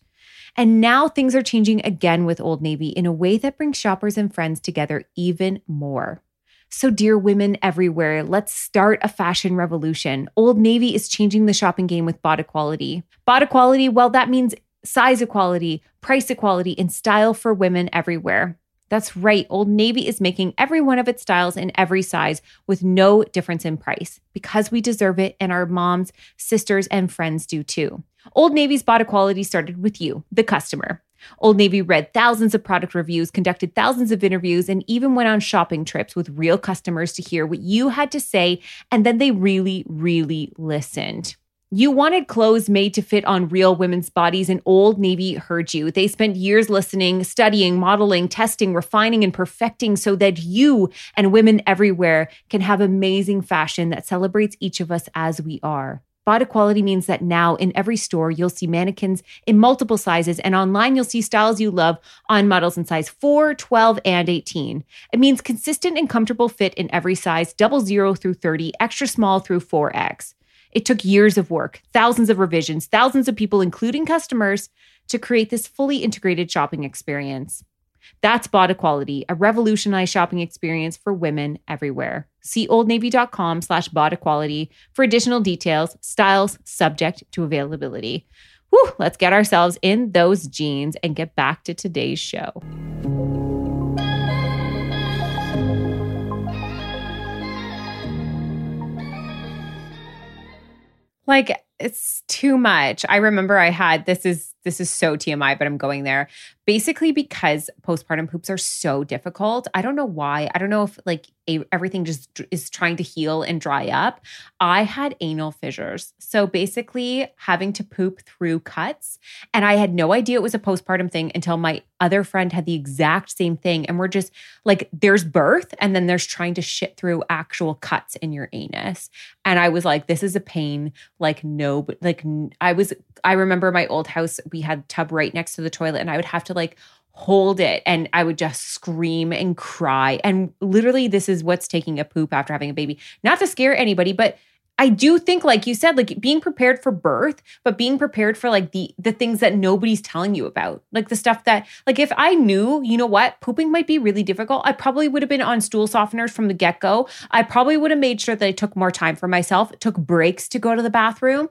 And now things are changing again with Old Navy in a way that brings shoppers and friends together even more. So, dear women everywhere, let's start a fashion revolution. Old Navy is changing the shopping game with BODEQUALITY. Bot equality, well, that means size equality, price equality, and style for women everywhere. That's right. Old Navy is making every one of its styles in every size with no difference in price because we deserve it and our moms, sisters, and friends do too. Old Navy's BODEQUALITY started with you, the customer. Old Navy read thousands of product reviews, conducted thousands of interviews, and even went on shopping trips with real customers to hear what you had to say. And then they really, really listened. You wanted clothes made to fit on real women's bodies, and Old Navy heard you. They spent years listening, studying, modeling, testing, refining, and perfecting so that you and women everywhere can have amazing fashion that celebrates each of us as we are. BODEQUALITY means that now in every store, you'll see mannequins in multiple sizes, and online, you'll see styles you love on models in size 4, 12, and 18. It means consistent and comfortable fit in every size, double zero through 30, extra small through 4X. It took years of work, thousands of revisions, thousands of people, including customers, to create this fully integrated shopping experience. That's BODEQUALITY, a revolutionized shopping experience for women everywhere. See oldnavy.com slash BODEQUALITY for additional details, styles, subject to availability. Whew, let's get ourselves in those jeans and get back to today's show. Like it's too much. I remember I had this is this is so TMI, but I'm going there. Basically, because postpartum poops are so difficult. I don't know why. I don't know if like a, everything just is trying to heal and dry up. I had anal fissures. So basically, having to poop through cuts. And I had no idea it was a postpartum thing until my other friend had the exact same thing. And we're just like, there's birth, and then there's trying to shit through actual cuts in your anus. And I was like, this is a pain. Like, no, but like, I was, I remember my old house, we had tub right next to the toilet, and I would have to like hold it and I would just scream and cry. And literally, this is what's taking a poop after having a baby. Not to scare anybody, but I do think, like you said, like being prepared for birth, but being prepared for like the the things that nobody's telling you about, like the stuff that, like if I knew, you know what, pooping might be really difficult, I probably would have been on stool softeners from the get go. I probably would have made sure that I took more time for myself, took breaks to go to the bathroom,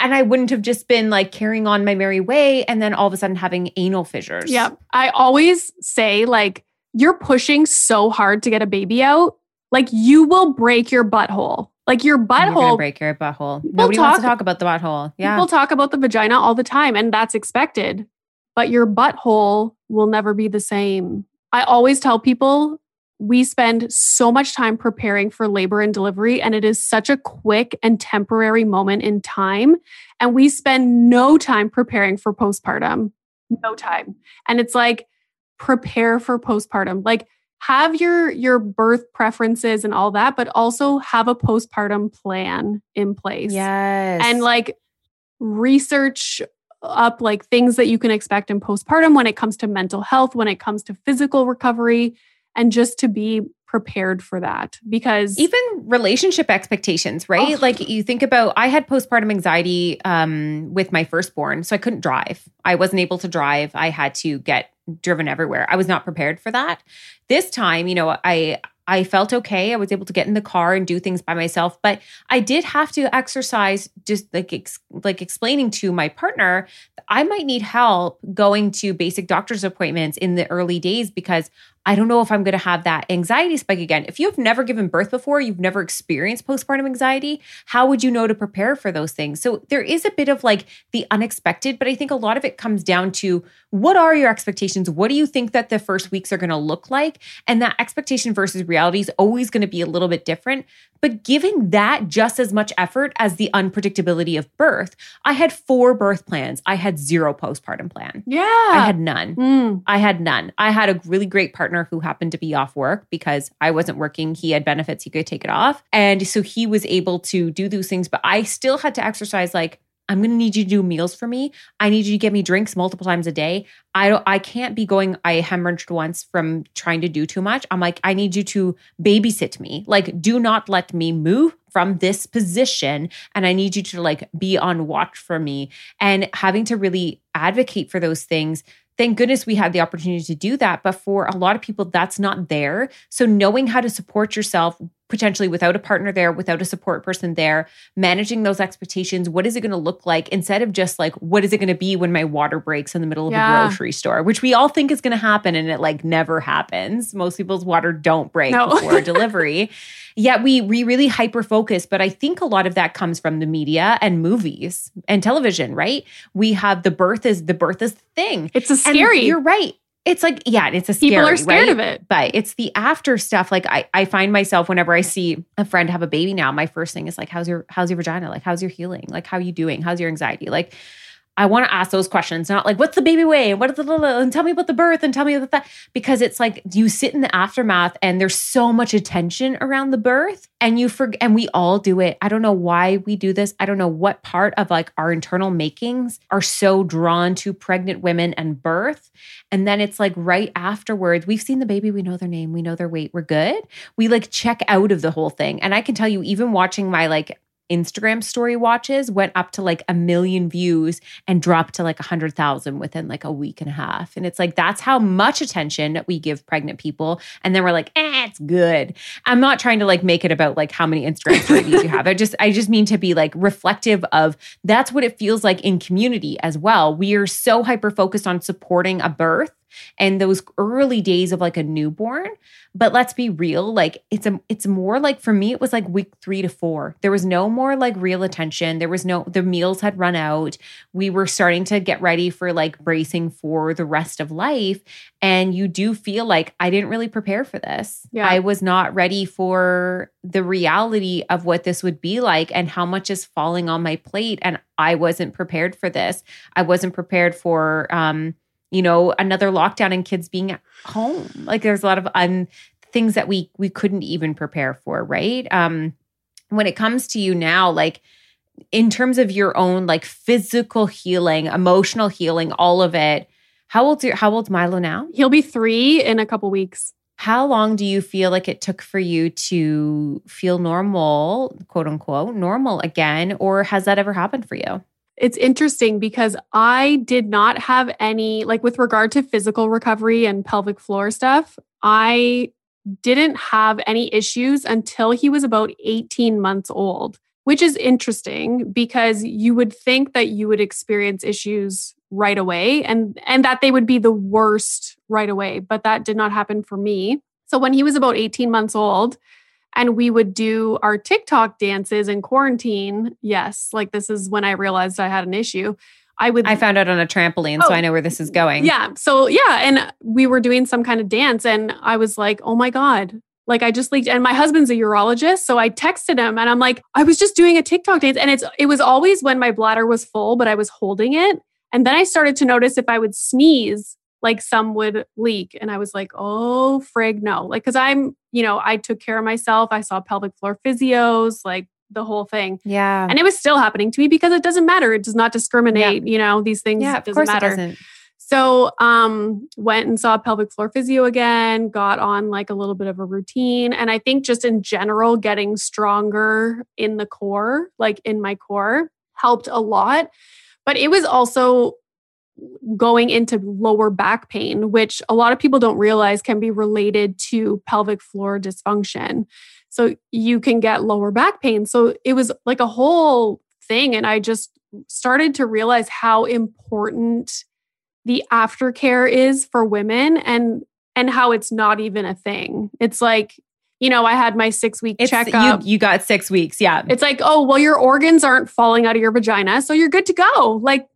and I wouldn't have just been like carrying on my merry way, and then all of a sudden having anal fissures. Yep. I always say, like, you're pushing so hard to get a baby out, like, you will break your butthole. Like your butthole, break your butthole. Nobody wants to talk- talk about the butthole. Yeah. people talk about the vagina all the time, and that's expected. But your butthole will never be the same. I always tell people we spend so much time preparing for labor and delivery, and it is such a quick and temporary moment in time. And we spend no time preparing for postpartum, no time. And it's like, prepare for postpartum. Like, have your your birth preferences and all that but also have a postpartum plan in place yes. and like research up like things that you can expect in postpartum when it comes to mental health, when it comes to physical recovery, and just to be prepared for that because even relationship expectations, right? Oh. Like you think about I had postpartum anxiety um with my firstborn, so I couldn't drive. I wasn't able to drive. I had to get driven everywhere. I was not prepared for that. This time, you know, I I felt okay. I was able to get in the car and do things by myself, but I did have to exercise just like ex- like explaining to my partner that I might need help going to basic doctor's appointments in the early days because I don't know if I'm going to have that anxiety spike again. If you've never given birth before, you've never experienced postpartum anxiety, how would you know to prepare for those things? So there is a bit of like the unexpected, but I think a lot of it comes down to what are your expectations? What do you think that the first weeks are going to look like? And that expectation versus reality is always going to be a little bit different. But giving that just as much effort as the unpredictability of birth, I had four birth plans. I had zero postpartum plan. yeah. I had none. Mm. I had none. I had a really great partner who happened to be off work because I wasn't working. He had benefits, he could take it off. And so he was able to do those things, but I still had to exercise like I'm going to need you to do meals for me. I need you to get me drinks multiple times a day. I don't I can't be going I hemorrhaged once from trying to do too much. I'm like I need you to babysit me. Like do not let me move from this position and I need you to like be on watch for me and having to really advocate for those things thank goodness we had the opportunity to do that. But for a lot of people, that's not there. So knowing how to support yourself potentially without a partner there, without a support person there, managing those expectations, what is it going to look like instead of just like, what is it going to be when my water breaks in the middle of Yeah. a grocery store, which we all think is going to happen and it like never happens. Most people's water don't break No. before delivery. Yet we we really hyper focus, but I think a lot of that comes from the media and movies and television, right? We have the birth is the birth is the thing. It's a And scary. you're right. It's like, yeah, it's a scary, People are scared right? of it. But it's the after stuff. Like I, I find myself whenever I see a friend have a baby now, my first thing is like, how's your how's your vagina? Like, how's your healing? Like, how are you doing? How's your anxiety? Like, I want to ask those questions, not like, what's the baby weigh? What is the and tell me about the birth and tell me about that. Because it's like you sit in the aftermath and there's so much attention around the birth and you forget and we all do it. I don't know why we do this. I don't know what part of like our internal makings are so drawn to pregnant women and birth. And then it's like right afterwards, we've seen the baby, we know their name, we know their weight, we're good. We like check out of the whole thing. And I can tell you, even watching my like Instagram story watches went up to like a million views and dropped to like a hundred thousand within like a week and a half. And it's like that's how much attention we give pregnant people. And then we're like, eh, it's good. I'm not trying to like make it about like how many Instagram stories you have. I just I just mean to be like reflective of that's what it feels like in community as well. We are so hyper focused on supporting a birth and those early days of like a newborn. But let's be real like it's a it's more like for me it was like week 3 to 4 there was no more like real attention. There was no the meals had run out. We were starting to get ready for like bracing for the rest of life. And you do feel like I didn't really prepare for this. Yeah. I was not ready for the reality of what this would be like and how much is falling on my plate. And I wasn't prepared for this. I wasn't prepared for um you know another lockdown and kids being at home. Like there's a lot of un things that we we couldn't even prepare for right? Um when it comes to you now like in terms of your own like physical healing emotional healing all of it how old's your how old's milo now? He'll be three in a couple weeks. how long do you feel like it took for you to feel normal quote unquote normal again? Or has that ever happened for you It's interesting because I did not have any, like with regard to physical recovery and pelvic floor stuff, I didn't have any issues until he was about 18 months old, which is interesting because you would think that you would experience issues right away and and that they would be the worst right away, but that did not happen for me. So when he was about 18 months old, and we would do our TikTok dances in quarantine. Yes, like this is when I realized I had an issue. I would I found out on a trampoline, oh, so I know where this is going. Yeah. So yeah, and we were doing some kind of dance and I was like, "Oh my god, like I just leaked and my husband's a urologist, so I texted him and I'm like, I was just doing a TikTok dance and it's it was always when my bladder was full, but I was holding it. And then I started to notice if I would sneeze, like some would leak. And I was like, oh, frig, no. Like, cause I'm, you know, I took care of myself. I saw pelvic floor physios, like the whole thing. Yeah. And it was still happening to me because it doesn't matter. It does not discriminate, yeah. you know, these things. Yeah, of doesn't course matter. it doesn't. So um went and saw pelvic floor physio again, got on like a little bit of a routine. And I think just in general, getting stronger in the core, like in my core, helped a lot. But it was also going into lower back pain, which a lot of people don't realize can be related to pelvic floor dysfunction. So you can get lower back pain. So it was like a whole thing. And I just started to realize how important the aftercare is for women and and how it's not even a thing. It's like you know, I had my six week it's, checkup. You, you got six weeks. Yeah. It's like, oh, well, your organs aren't falling out of your vagina. So you're good to go. Like,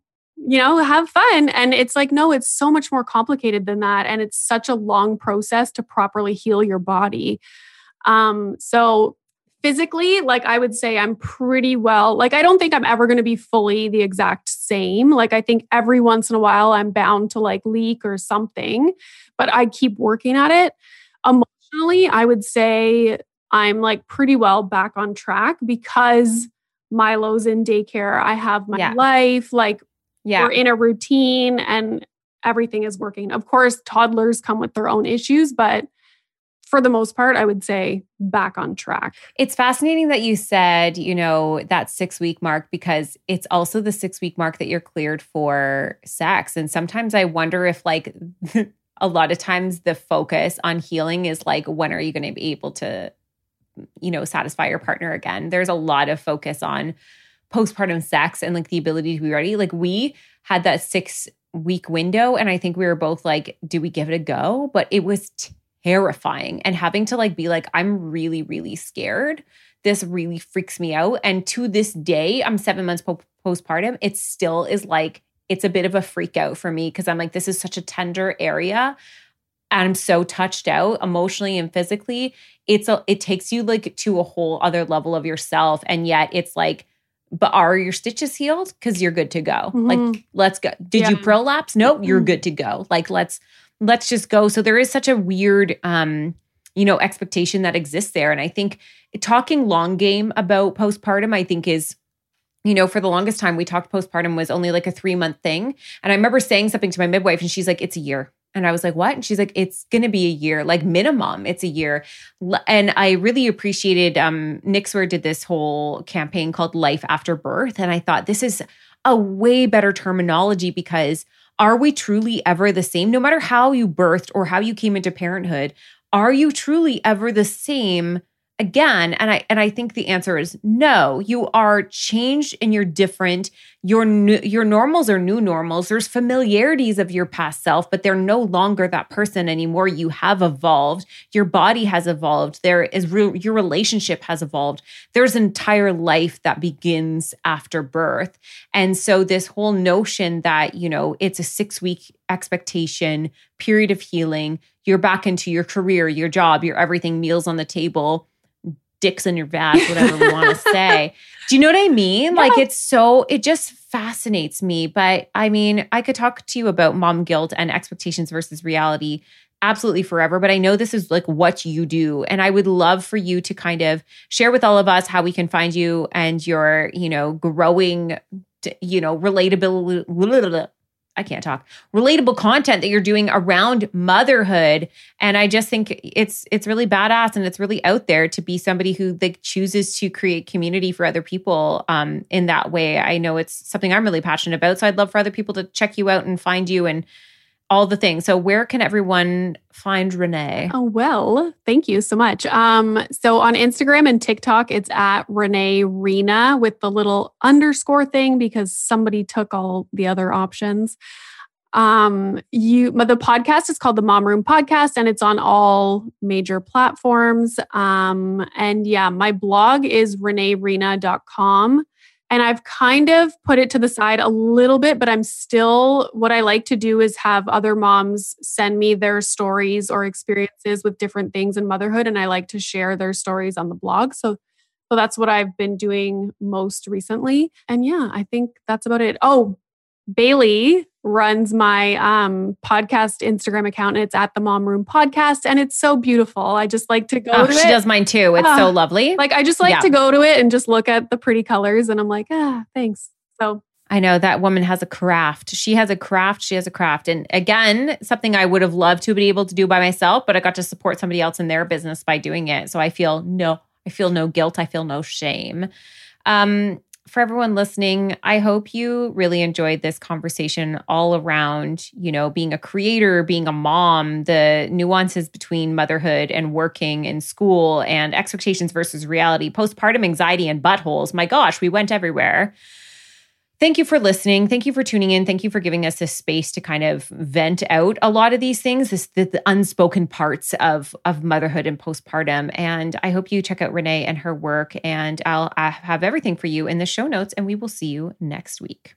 you know, have fun. And it's like, no, it's so much more complicated than that. And it's such a long process to properly heal your body. Um, so physically, like I would say I'm pretty well, like I don't think I'm ever going to be fully the exact same. Like I think every once in a while I'm bound to like leak or something, but I keep working at it. Emotionally, I would say I'm like pretty well back on track because Milo's in daycare. I have my yeah. life. Like yeah. we're in a routine and everything is working. Of course, toddlers come with their own issues, but for the most part, I would say back on track. It's fascinating that you said, you know, that six week mark because it's also the six week mark that you're cleared for sex. And sometimes I wonder if, like, a lot of times the focus on healing is like, when are you going to be able to, you know, satisfy your partner again? There's a lot of focus on postpartum sex and like the ability to be ready. Like we had that six week window and I think we were both like, do we give it a go? But it was terrifying and having to like be like, I'm really, really scared. This really freaks me out. And to this day, I'm seven months po- postpartum. It still is like, it's a bit of a freak out for me because I'm like, this is such a tender area. And I'm so touched out emotionally and physically. It's a, it takes you like to a whole other level of yourself. And yet it's like, but are your stitches healed? Because you're good to go. Mm-hmm. Like, let's go. Did yeah. you prolapse? Nope, you're mm-hmm. good to go. Like, let's let's just go. So there is such a weird um, you know, expectation that exists there. And I think talking long game about postpartum, I think is you know, for the longest time, we talked postpartum was only like a three month thing. And I remember saying something to my midwife, and she's like, it's a year. And I was like, what? And she's like, it's going to be a year, like minimum, it's a year. And I really appreciated um, Nixwer did this whole campaign called Life After Birth. And I thought this is a way better terminology because are we truly ever the same? No matter how you birthed or how you came into parenthood, are you truly ever the same? Again and i and i think the answer is no you are changed and you're different. Your new, your normals are new normals. There's familiarities of your past self but they're no longer that person anymore. You have evolved. Your body has evolved. There is re- your relationship has evolved. There's an entire life that begins after birth. And so this whole notion that you know it's a 6 week expectation period of healing you're back into your career your job your everything meals on the table dicks in your vag, whatever we want to say. Do you know what I mean? Yeah. Like it's so, it just fascinates me. But I mean, I could talk to you about mom guilt and expectations versus reality absolutely forever. But I know this is like what you do. And I would love for you to kind of share with all of us how we can find you and your, you know, growing, you know, relatable I can't talk. Relatable content that you're doing around motherhood. And I just think it's it's really badass and it's really out there to be somebody who like chooses to create community for other people um in that way. I know it's something I'm really passionate about so I'd love for other people to check you out and find you and all the things. So where can everyone find Renee? Oh well, thank you so much. Um, so on Instagram and TikTok, it's at Renee Reina with the little underscore thing because somebody took all the other options. Um, you, the podcast is called the Mom Room Podcast, and it's on all major platforms. Um, and yeah, my blog is reneereina.com. And I've kind of put it to the side a little bit, but I'm still, what I like to do is have other moms send me their stories or experiences with different things in motherhood. And I like to share their stories on the blog. So, so that's what I've been doing most recently. And yeah, I think that's about it. Oh, Bailey runs my um, podcast Instagram account, and it's at the Mom Room Podcast, and it's so beautiful. I just like to go. Oh, to she it. does mine too. It's Ah, so lovely. Like I just like Yeah. to go to it and just look at the pretty colors, and I'm like, ah, thanks. So I know that woman has a craft. She has a craft. She has a craft. And again, something I would have loved to be able to do by myself, but I got to support somebody else in their business by doing it. So I feel no, I feel no guilt. I feel no shame. Um, for everyone listening, I hope you really enjoyed this conversation all around, you know, being a creator, being a mom, the nuances between motherhood and working in school and expectations versus reality, postpartum anxiety and buttholes. My gosh, we went everywhere. Thank you for listening. Thank you for tuning in. Thank you for giving us this space to kind of vent out a lot of these things, this, the, the unspoken parts of, of motherhood and postpartum. And I hope you check out Renee and her work. And I'll I have everything for you in the show notes. And we will see you next week.